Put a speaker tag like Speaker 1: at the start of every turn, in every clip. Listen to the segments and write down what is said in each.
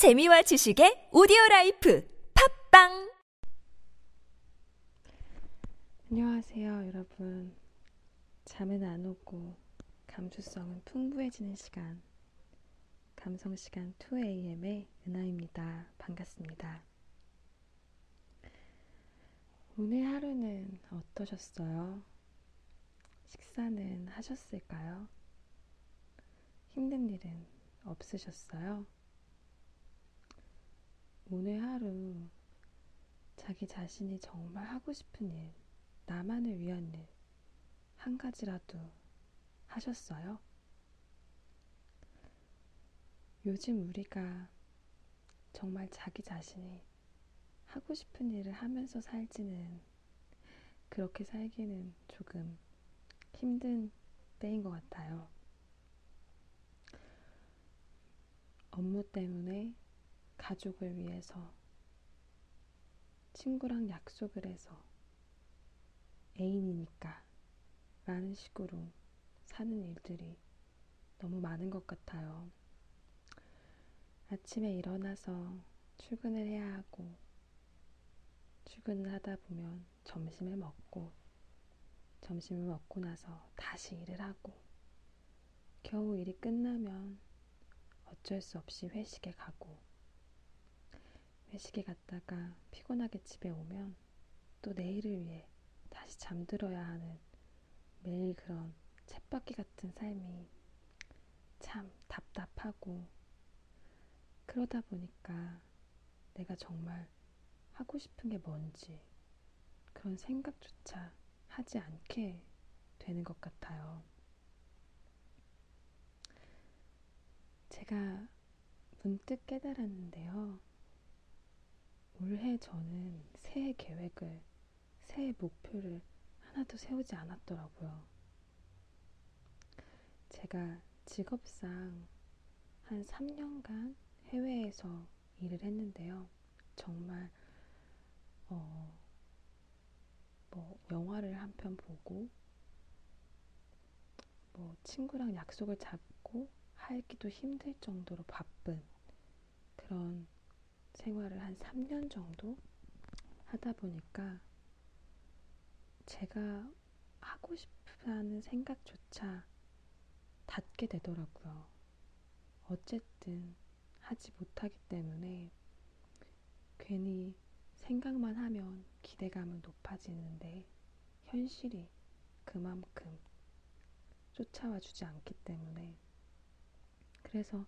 Speaker 1: 재미와 지식의 오디오 life 팟빵
Speaker 2: 안녕하세요, 여러분. 잠은 안 오고 감수성은 풍부해지는 시간. 감성 시간 2AM의 은하입니다. 반갑습니다. 오늘 하루는 어떠셨어요? 식사는 하셨을까요? 힘든 일은 없으셨어요? 오늘 하루 자기 자신이 정말 하고 싶은 일, 나만을 위한 일, 한 가지라도 하셨어요? 요즘 우리가 정말 자기 자신이 하고 싶은 일을 하면서 살지는 그렇게 살기는 조금 힘든 때인 것 같아요. 업무 때문에 가족을 위해서 친구랑 약속을 해서 애인이니까 라는 식으로 사는 일들이 너무 많은 것 같아요. 아침에 일어나서 출근을 해야 하고 출근을 하다 보면 점심을 먹고 점심을 먹고 나서 다시 일을 하고 겨우 일이 끝나면 어쩔 수 없이 회식에 가고 회식에 갔다가 피곤하게 집에 오면 또 내일을 위해 다시 잠들어야 하는 매일 그런 쳇바퀴 같은 삶이 참 답답하고 그러다 보니까 내가 정말 하고 싶은 게 뭔지 그런 생각조차 하지 않게 되는 것 같아요. 제가 문득 깨달았는데요. 올해 저는 새해 계획을, 새해 목표를 하나도 세우지 않았더라고요. 제가 직업상 한 3년간 해외에서 일을 했는데요. 정말, 어, 뭐, 영화를 한 편 보고, 뭐, 친구랑 약속을 잡고 하기도 힘들 정도로 바쁜 그런 생활을 한 3년 정도 하다 보니까 제가 하고 싶다는 생각조차 닫게 되더라고요. 어쨌든 하지 못하기 때문에 괜히 생각만 하면 기대감은 높아지는데 현실이 그만큼 쫓아와 주지 않기 때문에 그래서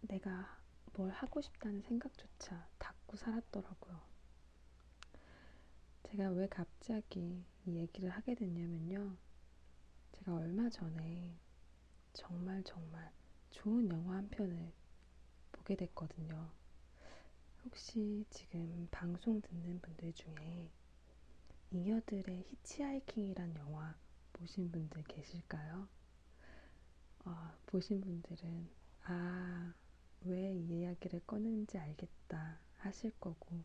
Speaker 2: 내가 뭘 하고 싶다는 생각조차 닫고 살았더라고요. 제가 왜 갑자기 이 얘기를 하게 됐냐면요. 제가 얼마 전에 정말 정말 좋은 영화 한 편을 보게 됐거든요. 혹시 지금 방송 듣는 분들 중에 잉여들의 히치하이킹이란 영화 보신 분들 계실까요? 어, 보신 분들은 아, 왜 이 이야기를 꺼내는지 알겠다 하실 거고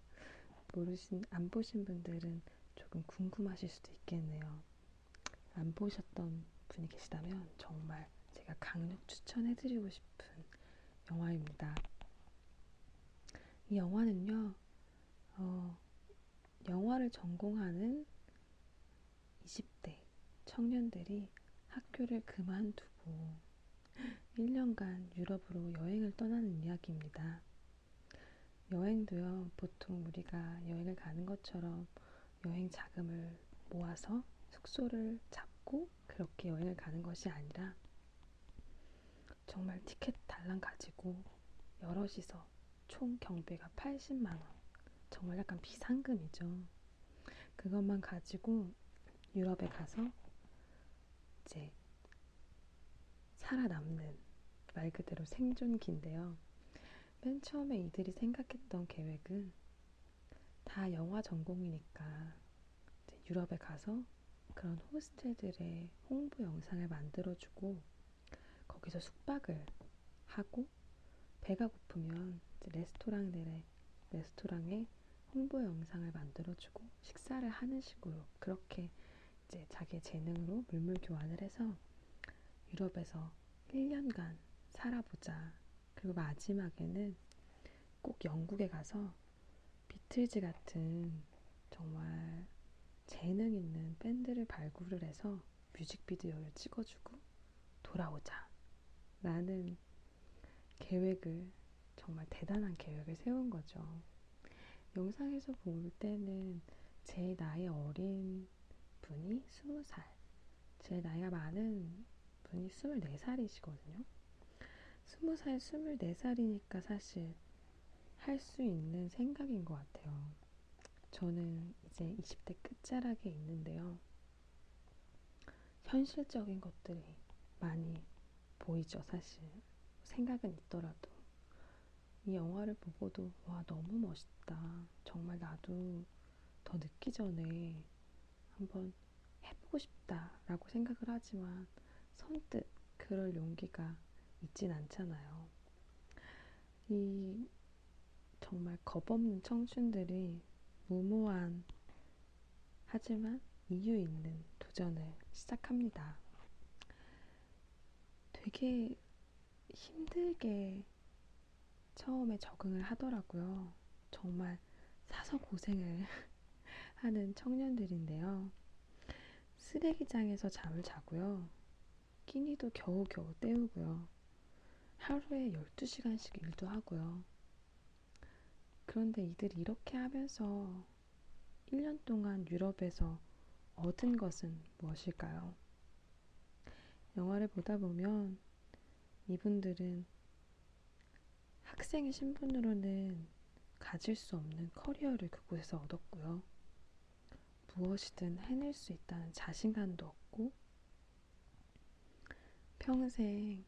Speaker 2: 모르신 안 보신 분들은 조금 궁금하실 수도 있겠네요. 안 보셨던 분이 계시다면 정말 제가 강력 추천해드리고 싶은 영화입니다. 이 영화는요, 어, 영화를 전공하는 20대 청년들이 학교를 그만두고 1년간 유럽으로 여행을 떠나는 이야기입니다. 여행도요, 보통 우리가 여행을 가는 것처럼 여행 자금을 모아서 숙소를 잡고 그렇게 여행을 가는 것이 아니라 정말 티켓 달랑 가지고 여럿이서 총 경비가 80만원. 정말 약간 비상금이죠. 그것만 가지고 유럽에 가서 이제 살아남는 말 그대로 생존기인데요. 맨 처음에 이들이 생각했던 계획은 다 영화 전공이니까 유럽에 가서 그런 호스텔들의 홍보 영상을 만들어주고 거기서 숙박을 하고 배가 고프면 레스토랑들의 레스토랑에 홍보 영상을 만들어주고 식사를 하는 식으로 그렇게 이제 자기의 재능으로 물물 교환을 해서 유럽에서 1년간 살아보자 그리고 마지막에는 꼭 영국에 가서 비틀즈 같은 정말 재능 있는 밴드를 발굴을 해서 뮤직비디오를 찍어주고 돌아오자 라는 계획을 정말 대단한 계획을 세운 거죠. 영상에서 볼 때는 제 나이 어린 분이 20살, 제 나이가 많은 분이 24살이시거든요. 20살, 24살이니까 사실 할 수 있는 생각인 것 같아요. 저는 이제 20대 끝자락에 있는데요. 현실적인 것들이 많이 보이죠, 사실. 생각은 있더라도. 이 영화를 보고도, 와, 너무 멋있다. 정말 나도 더 늦기 전에 한번 해보고 싶다라고 생각을 하지만 선뜻 그럴 용기가 있진 않잖아요. 이 정말 겁없는 청춘들이 무모한 하지만 이유 있는 도전을 시작합니다. 되게 힘들게 처음에 적응을 하더라고요. 정말 사서 고생을 하는 청년들인데요. 쓰레기장에서 잠을 자고요. 끼니도 겨우겨우 때우고요. 하루에 12시간씩 일도 하고요. 그런데 이들이 이렇게 하면서 1년 동안 유럽에서 얻은 것은 무엇일까요? 영화를 보다 보면 이분들은 학생의 신분으로는 가질 수 없는 커리어를 그곳에서 얻었고요. 무엇이든 해낼 수 있다는 자신감도 얻고 평생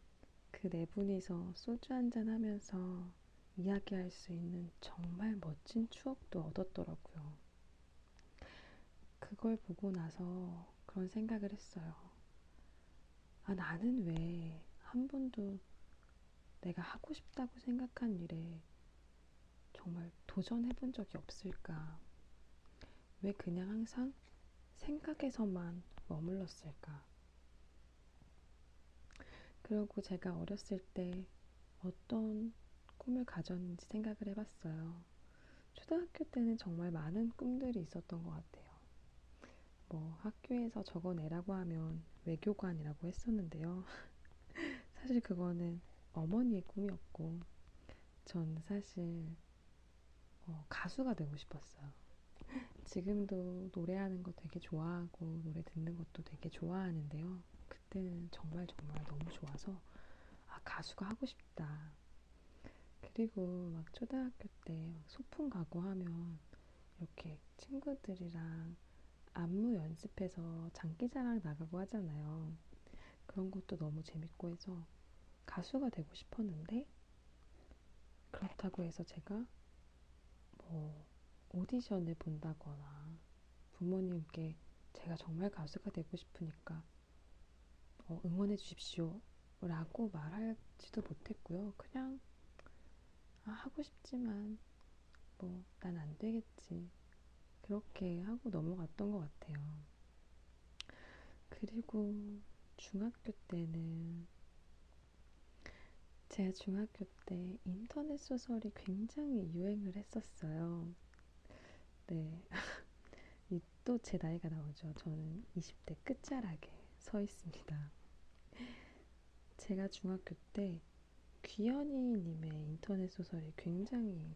Speaker 2: 그 네 분이서 소주 한잔 하면서 이야기할 수 있는 정말 멋진 추억도 얻었더라고요. 그걸 보고 나서 그런 생각을 했어요. 아, 나는 왜 한 번도 내가 하고 싶다고 생각한 일에 정말 도전해 본 적이 없을까? 왜 그냥 항상 생각에서만 머물렀을까? 그리고 제가 어렸을 때 어떤 꿈을 가졌는지 생각을 해봤어요. 초등학교 때는 정말 많은 꿈들이 있었던 것 같아요. 뭐 학교에서 적어내라고 하면 외교관이라고 했었는데요. 사실 그거는 어머니의 꿈이었고, 전 사실 어, 가수가 되고 싶었어요. 지금도 노래하는 거 되게 좋아하고 노래 듣는 것도 되게 좋아하는데요. 그때는 정말 정말 너무 좋아서 아 가수가 하고 싶다. 그리고 막 초등학교 때 소풍 가고 하면 이렇게 친구들이랑 안무 연습해서 장기자랑 나가고 하잖아요. 그런 것도 너무 재밌고 해서 가수가 되고 싶었는데 그렇다고 해서 제가 뭐 오디션을 본다거나 부모님께 제가 정말 가수가 되고 싶으니까 어, 응원해 주십시오 라고 말하지도 못했고요. 그냥 아, 하고 싶지만 뭐 난 안 되겠지 그렇게 하고 넘어갔던 것 같아요. 그리고 중학교 때는 제가 중학교 때 인터넷 소설이 굉장히 유행을 했었어요. 네. 또 제 나이가 나오죠. 저는 20대 끝자락에 서 있습니다. 제가 중학교 때 귀현이님의 인터넷 소설이 굉장히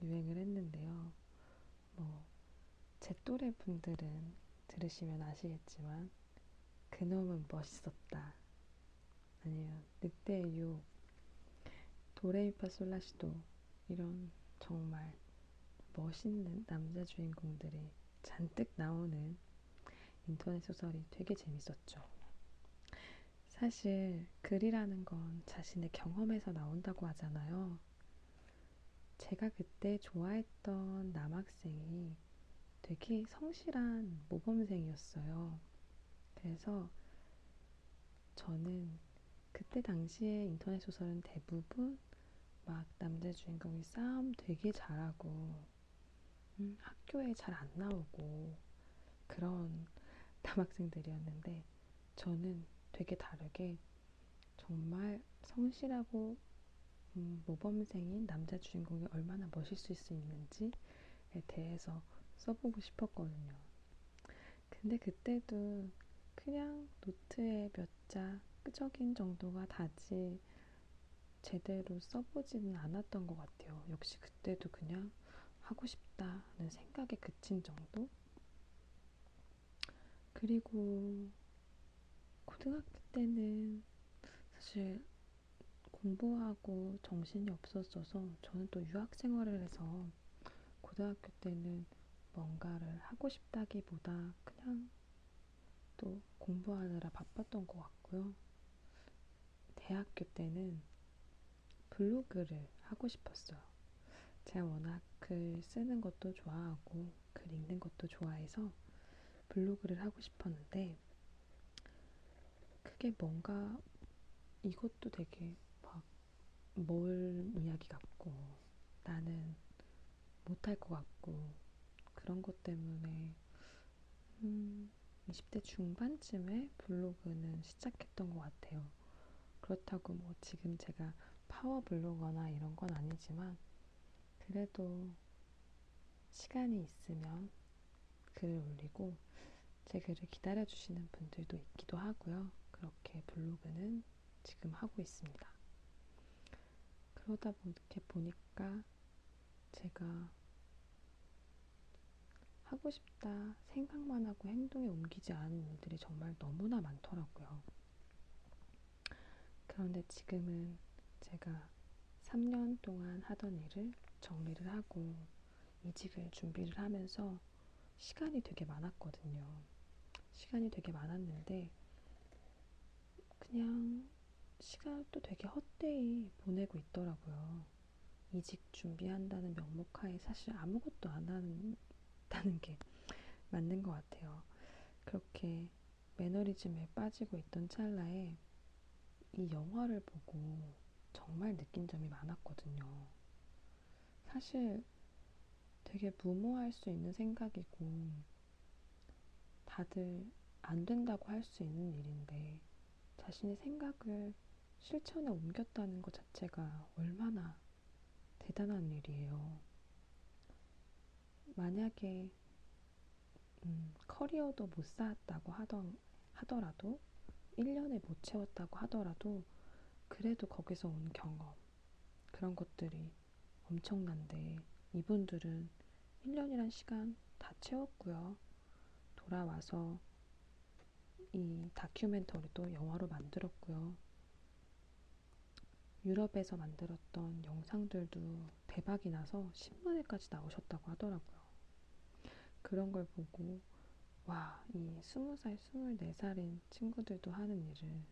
Speaker 2: 유행을 했는데요. 뭐, 제 또래 분들은 들으시면 아시겠지만, 그놈은 멋있었다. 아니면, 늑대의 유혹, 도레미파 솔라시도, 이런 정말 멋있는 남자 주인공들이 잔뜩 나오는 인터넷 소설이 되게 재밌었죠. 사실 글이라는 건 자신의 경험에서 나온다고 하잖아요. 제가 그때 좋아했던 남학생이 되게 성실한 모범생이었어요. 그래서 저는 그때 당시에 인터넷 소설은 대부분 막 남자 주인공이 싸움 되게 잘하고 음, 학교에 잘 안 나오고 그런 남학생들이었는데 저는 되게 다르게 정말 성실하고 음, 모범생인 남자 주인공이 얼마나 멋있을 수 있는지에 대해서 써보고 싶었거든요. 근데 그때도 그냥 노트에 몇 자 끄적인 정도가 다지 제대로 써보지는 않았던 것 같아요. 역시 그때도 그냥 하고 싶다는 생각에 그친 정도? 그리고 고등학교 때는 사실 공부하고 정신이 없었어서 저는 또 유학 생활을 해서 고등학교 때는 뭔가를 하고 싶다기보다 그냥 또 공부하느라 바빴던 것 같고요. 대학교 때는 블로그를 하고 싶었어요. 제가 워낙 글 쓰는 것도 좋아하고 글 읽는 것도 좋아해서 블로그를 하고 싶었는데 그게 뭔가 이것도 되게 막뭘 이야기 같고 나는 못할 것 같고 그런 것 때문에 음, 20대 중반쯤에 블로그는 시작했던 것 같아요. 그렇다고 뭐 지금 제가 파워 블로거나 이런 건 아니지만 그래도 시간이 있으면 글을 올리고 제 글을 기다려주시는 분들도 있기도 하고요. 그렇게 블로그는 지금 하고 있습니다. 그러다 이렇게 보니까 제가 하고 싶다 생각만 하고 행동에 옮기지 않은 일들이 정말 너무나 많더라고요. 그런데 지금은 제가 3년 동안 하던 일을 정리를 하고 이직을 준비를 하면서 시간이 되게 많았거든요. 시간이 되게 많았는데 그냥 시간도 되게 헛되이 보내고 있더라고요. 이직 준비한다는 명목하에 사실 아무것도 안 한다는 게 맞는 것 같아요. 그렇게 매너리즘에 빠지고 있던 찰나에 이 영화를 보고 정말 느낀 점이 많았거든요. 사실 되게 무모할 수 있는 생각이고 다들 안 된다고 할 수 있는 일인데 자신의 생각을 실천에 옮겼다는 것 자체가 얼마나 대단한 일이에요. 만약에 음, 커리어도 못 쌓았다고 하던, 하더라도 1년에 못 채웠다고 하더라도 그래도 거기서 온 경험 그런 것들이 엄청난데 이분들은 1년이란 시간 다 채웠고요. 돌아와서 이 다큐멘터리도 영화로 만들었고요. 유럽에서 만들었던 영상들도 대박이 나서 신문에까지 나오셨다고 하더라고요. 그런 걸 보고 와, 이 20살, 24살인 친구들도 하는 일을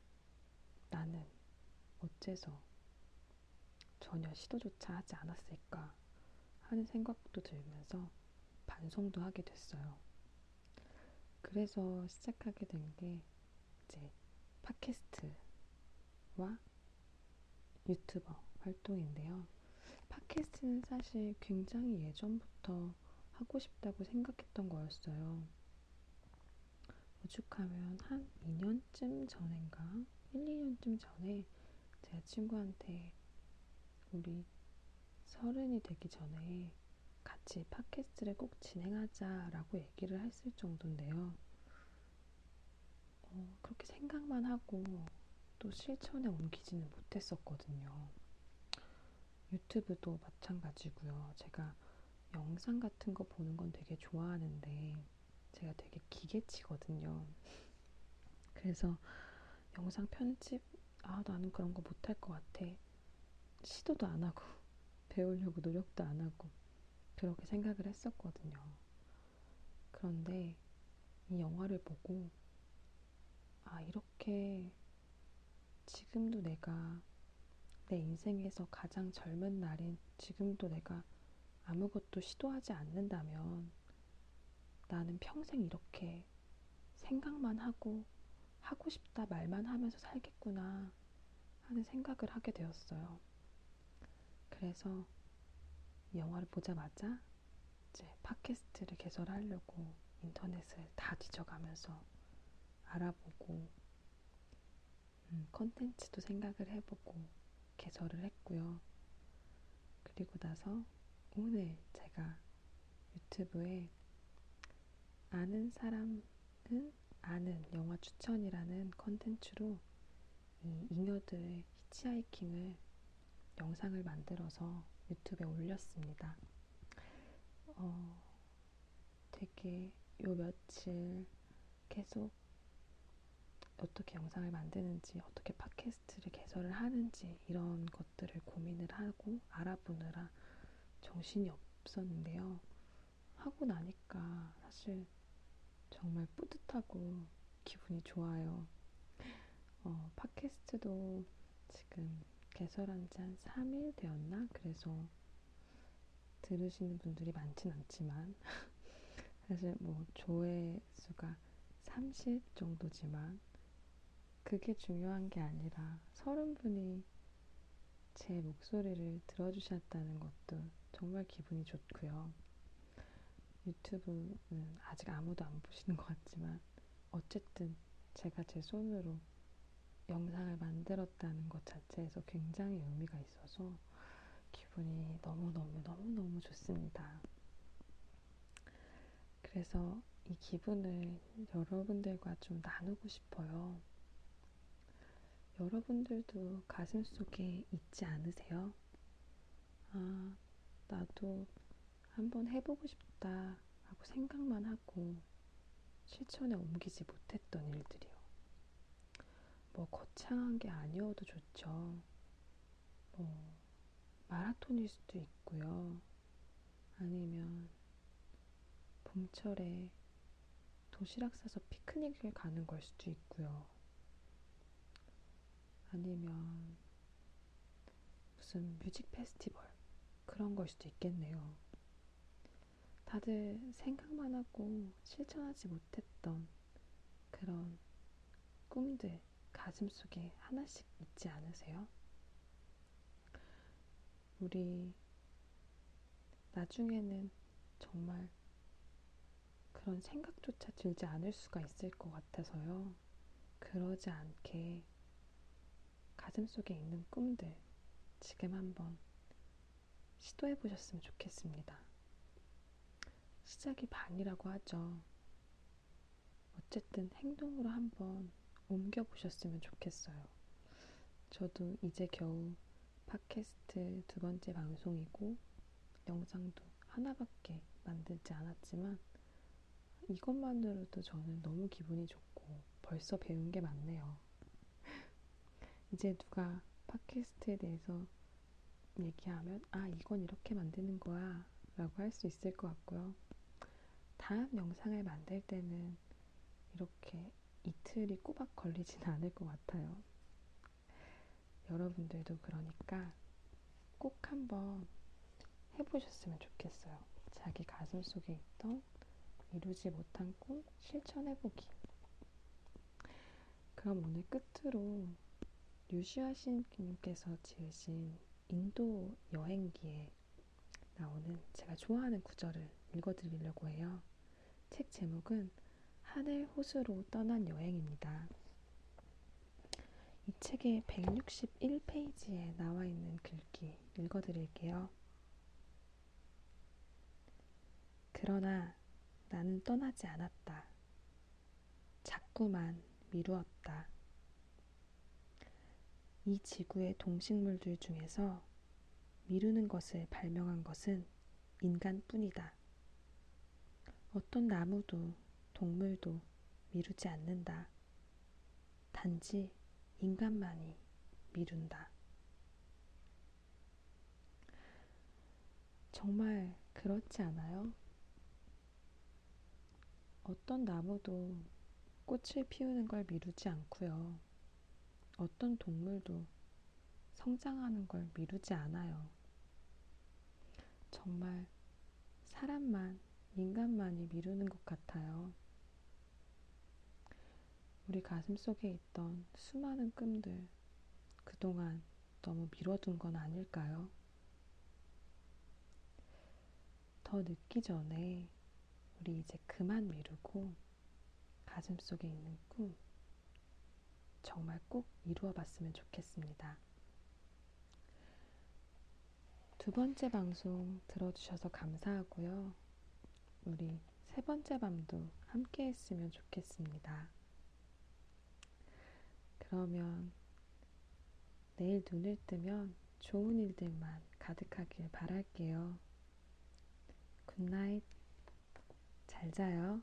Speaker 2: 나는 어째서 전혀 시도조차 하지 않았을까 하는 생각도 들면서 반성도 하게 됐어요. 그래서 시작하게 된 게 이제 팟캐스트와 유튜버 활동인데요. 팟캐스트는 사실 굉장히 예전부터 하고 싶다고 생각했던 거였어요. 오죽하면 한 2년쯤 전인가 1, 2년쯤 전에 제가 친구한테 우리 서른이 되기 전에 같이 팟캐스트를 꼭 진행하자라고 얘기를 했을 정도인데요. 어, 그렇게 생각만 하고 또 실천에 옮기지는 못했었거든요. 유튜브도 마찬가지고요. 제가 영상 같은 거 보는 건 되게 좋아하는데 제가 되게 기계치거든요. 그래서 영상 편집 아 나는 그런 거 못할 것 같아. 시도도 안 하고 배우려고 노력도 안 하고 그렇게 생각을 했었거든요. 그런데 이 영화를 보고 아 이렇게 지금도 내가 내 인생에서 가장 젊은 날인 지금도 내가 아무것도 시도하지 않는다면 나는 평생 이렇게 생각만 하고 하고 싶다 말만 하면서 살겠구나 하는 생각을 하게 되었어요. 그래서 이 영화를 보자마자 이제 팟캐스트를 개설하려고 인터넷을 다 뒤져가면서 알아보고 음, 컨텐츠도 생각을 해보고 개설을 했고요. 그리고 나서 오늘 제가 유튜브에 아는 사람은 아는 영화 추천이라는 컨텐츠로 이 잉여들의 히치하이킹을 영상을 만들어서 유튜브에 올렸습니다. 어, 되게 요 며칠 계속 어떻게 영상을 만드는지, 어떻게 팟캐스트를 개설을 하는지 이런 것들을 고민을 하고 알아보느라 정신이 없었는데요. 하고 나니까 사실 정말 뿌듯하고 기분이 좋아요. 어, 팟캐스트도 지금 개설한 지 한 3일 되었나? 그래서 들으시는 분들이 많진 않지만 사실 뭐 조회수가 30 정도지만 그게 중요한 게 아니라 서른 분이 제 목소리를 들어주셨다는 것도 정말 기분이 좋고요. 유튜브는 아직 아무도 안 보시는 것 같지만 어쨌든 제가 제 손으로 영상을 만들었다는 것 자체에서 굉장히 의미가 있어서 기분이 너무너무너무너무 좋습니다. 그래서 이 기분을 여러분들과 좀 나누고 싶어요. 여러분들도 가슴 속에 있지 않으세요? 아, 나도 한번 해보고 싶다 하고 생각만 하고 실천에 옮기지 못했던 일들이요. 뭐 거창한 게 아니어도 좋죠. 뭐 마라톤일 수도 있고요. 아니면 봄철에 도시락 싸서 피크닉을 가는 걸 수도 있고요. 아니면 무슨 뮤직 페스티벌 그런 걸 수도 있겠네요. 다들 생각만 하고 실천하지 못했던 그런 꿈들 가슴 속에 하나씩 있지 않으세요? 우리 나중에는 정말 그런 생각조차 들지 않을 수가 있을 것 같아서요. 그러지 않게 가슴 속에 있는 꿈들 지금 한번 시도해 보셨으면 좋겠습니다. 시작이 반이라고 하죠. 어쨌든 행동으로 한번 옮겨 보셨으면 좋겠어요. 저도 이제 겨우 팟캐스트 두 번째 방송이고 영상도 하나밖에 만들지 않았지만 이것만으로도 저는 너무 기분이 좋고 벌써 배운 게 많네요. 이제 누가 팟캐스트에 대해서 얘기하면 아 이건 이렇게 만드는 거야 라고 할 수 있을 것 같고요. 다음 영상을 만들 때는 이렇게 이틀이 꼬박 걸리진 않을 것 같아요. 여러분들도 그러니까 꼭 한번 해보셨으면 좋겠어요. 자기 가슴 속에 있던 이루지 못한 꿈 실천해보기. 그럼 오늘 끝으로 류시아 신님께서 지으신 인도 여행기에 나오는 제가 좋아하는 구절을 읽어드리려고 해요. 책 제목은 하늘 호수로 떠난 여행입니다. 이 책의 161페이지에 나와 있는 글귀 읽어드릴게요. 그러나 나는 떠나지 않았다. 자꾸만 미루었다. 이 지구의 동식물들 중에서 미루는 것을 발명한 것은 인간뿐이다. 어떤 나무도 동물도 미루지 않는다. 단지 인간만이 미룬다. 정말 그렇지 않아요? 어떤 나무도 꽃을 피우는 걸 미루지 않고요. 어떤 동물도 성장하는 걸 미루지 않아요. 정말 사람만, 인간만이 미루는 것 같아요. 우리 가슴 속에 있던 수많은 꿈들, 그동안 너무 미뤄둔 건 아닐까요? 더 늦기 전에 우리 이제 그만 미루고 가슴 속에 있는 꿈, 정말 꼭 이루어 봤으면 좋겠습니다. 두 번째 방송 들어주셔서 감사하고요. 우리 세 번째 밤도 함께 했으면 좋겠습니다. 그러면 내일 눈을 뜨면 좋은 일들만 가득하길 바랄게요. 굿나잇. 잘 자요.